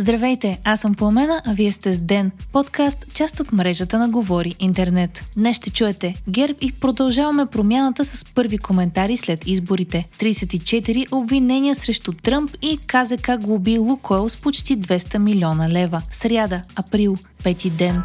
Здравейте, аз съм Пламена, а вие сте с Ден, подкаст, част от мрежата на Говори Интернет. Днес ще чуете ГЕРБ и продължаваме промяната с първи коментари след изборите. 34 обвинения срещу Тръмп и КЗК глоби Лукойл с почти 200 милиона лева. Сряда, април, пети ден.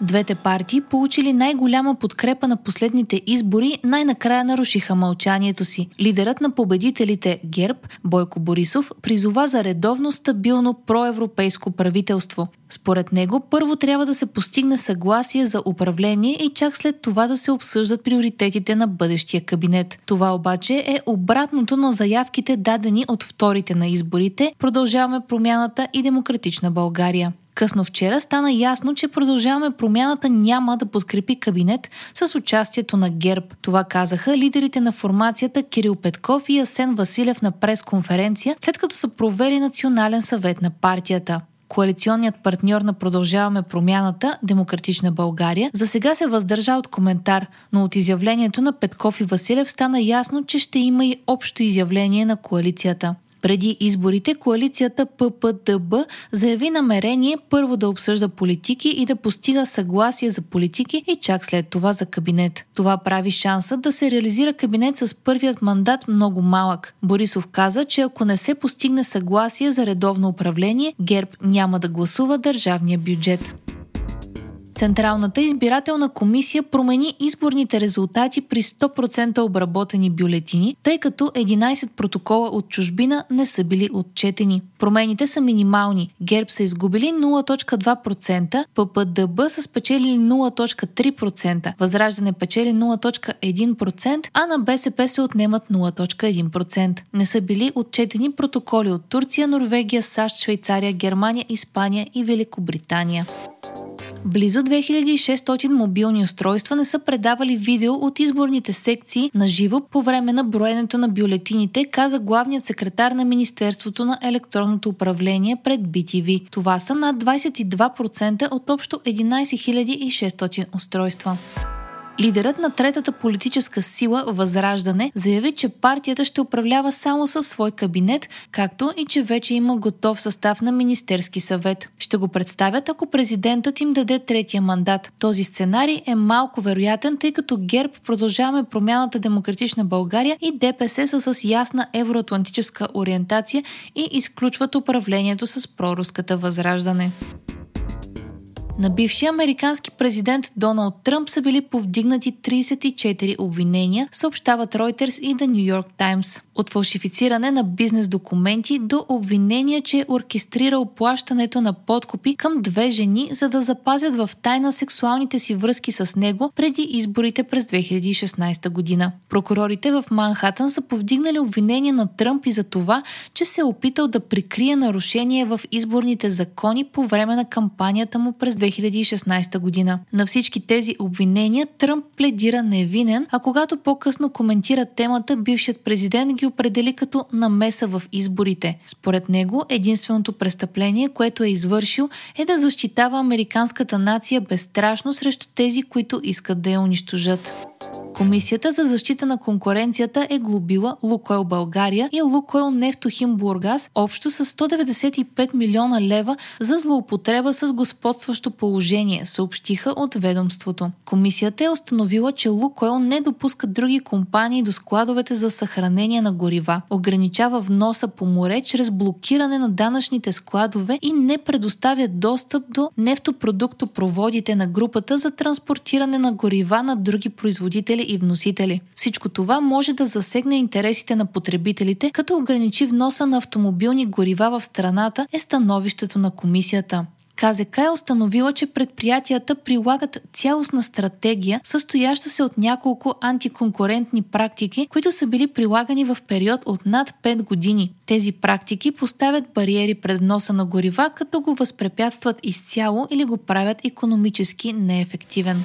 Двете партии, получили най-голяма подкрепа на последните избори, най-накрая нарушиха мълчанието си. Лидерът на победителите ГЕРБ, Бойко Борисов, призова за редовно стабилно проевропейско правителство. Според него, първо трябва да се постигне съгласие за управление и чак след това да се обсъждат приоритетите на бъдещия кабинет. Това обаче е обратното на заявките дадени от вторите на изборите. Продължаваме промяната и демократична България. Късно вчера стана ясно, че продължаваме промяната няма да подкрепи кабинет с участието на ГЕРБ. Това казаха лидерите на формацията Кирил Петков и Асен Василев на пресконференция, след като са провели национален съвет на партията. Коалиционният партньор на Продължаваме промяната, Демократична България, за сега се въздържа от коментар, но от изявлението на Петков и Василев стана ясно, че ще има и общо изявление на коалицията. Преди изборите коалицията ППДБ заяви намерение първо да обсъжда политики и да постига съгласие за политики и чак след това за кабинет. Това прави шанса да се реализира кабинет с първият мандат много малък. Борисов каза, че ако не се постигне съгласие за редовно управление, ГЕРБ няма да гласува държавния бюджет. Централната избирателна комисия промени изборните резултати при 100% обработени бюлетини, тъй като 11 протокола от чужбина не са били отчетени. Промените са минимални. ГЕРБ са изгубили 0.2%, ППДБ са спечелили 0.3%, Възраждане печели 0.1%, а на БСП се отнемат 0.1%. Не са били отчетени протоколи от Турция, Норвегия, САЩ, Швейцария, Германия, Испания и Великобритания. Близо 2600 мобилни устройства не са предавали видео от изборните секции на живо по време на броенето на бюлетините, каза главният секретар на Министерството на електронното управление пред BTV. Това са над 22% от общо 11 600 устройства. Лидерът на третата политическа сила Възраждане заяви, че партията ще управлява само със свой кабинет, както и че вече има готов състав на Министерски съвет. Ще го представят, ако президентът им даде третия мандат. Този сценарий е малко вероятен, тъй като ГЕРБ продължаваме промяната Демократична България и ДПС са с ясна евроатлантическа ориентация и изключват управлението с проруската възраждане. На бившия американски президент Доналд Тръмп са били повдигнати 34 обвинения, съобщават Reuters и The New York Times. От фалшифициране на бизнес документи до обвинения, че е оркестрирал плащането на подкупи към две жени, за да запазят в тайна сексуалните си връзки с него преди изборите през 2016 година. Прокурорите в Манхатън са повдигнали обвинения на Тръмп и за това, че се е опитал да прикрие нарушение в изборните закони по време на кампанията му през 2016 2016 година. На всички тези обвинения Тръмп пледира невинен, а когато по-късно коментира темата, бившият президент ги определи като намеса в изборите. Според него, единственото престъпление, което е извършил, е да защитава американската нация безстрашно срещу тези, които искат да я унищожат. Комисията за защита на конкуренцията е глобила Лукойл България и Лукойл Нефтохим Бургас общо с 195 милиона лева за злоупотреба с господстващо положение, съобщиха от ведомството. Комисията е установила, че Лукойл не допуска други компании до складовете за съхранение на горива, ограничава вноса по море чрез блокиране на данъчните складове и не предоставя достъп до нефтопродуктопроводите на групата за транспортиране на горива на други производители и вносители. Всичко това може да засегне интересите на потребителите, като ограничи вноса на автомобилни горива в страната, е становището на комисията. КЗК е установила, че предприятията прилагат цялостна стратегия, състояща се от няколко антиконкурентни практики, които са били прилагани в период от над 5 години. Тези практики поставят бариери пред носа на горива, като го възпрепятстват изцяло или го правят економически неефективен.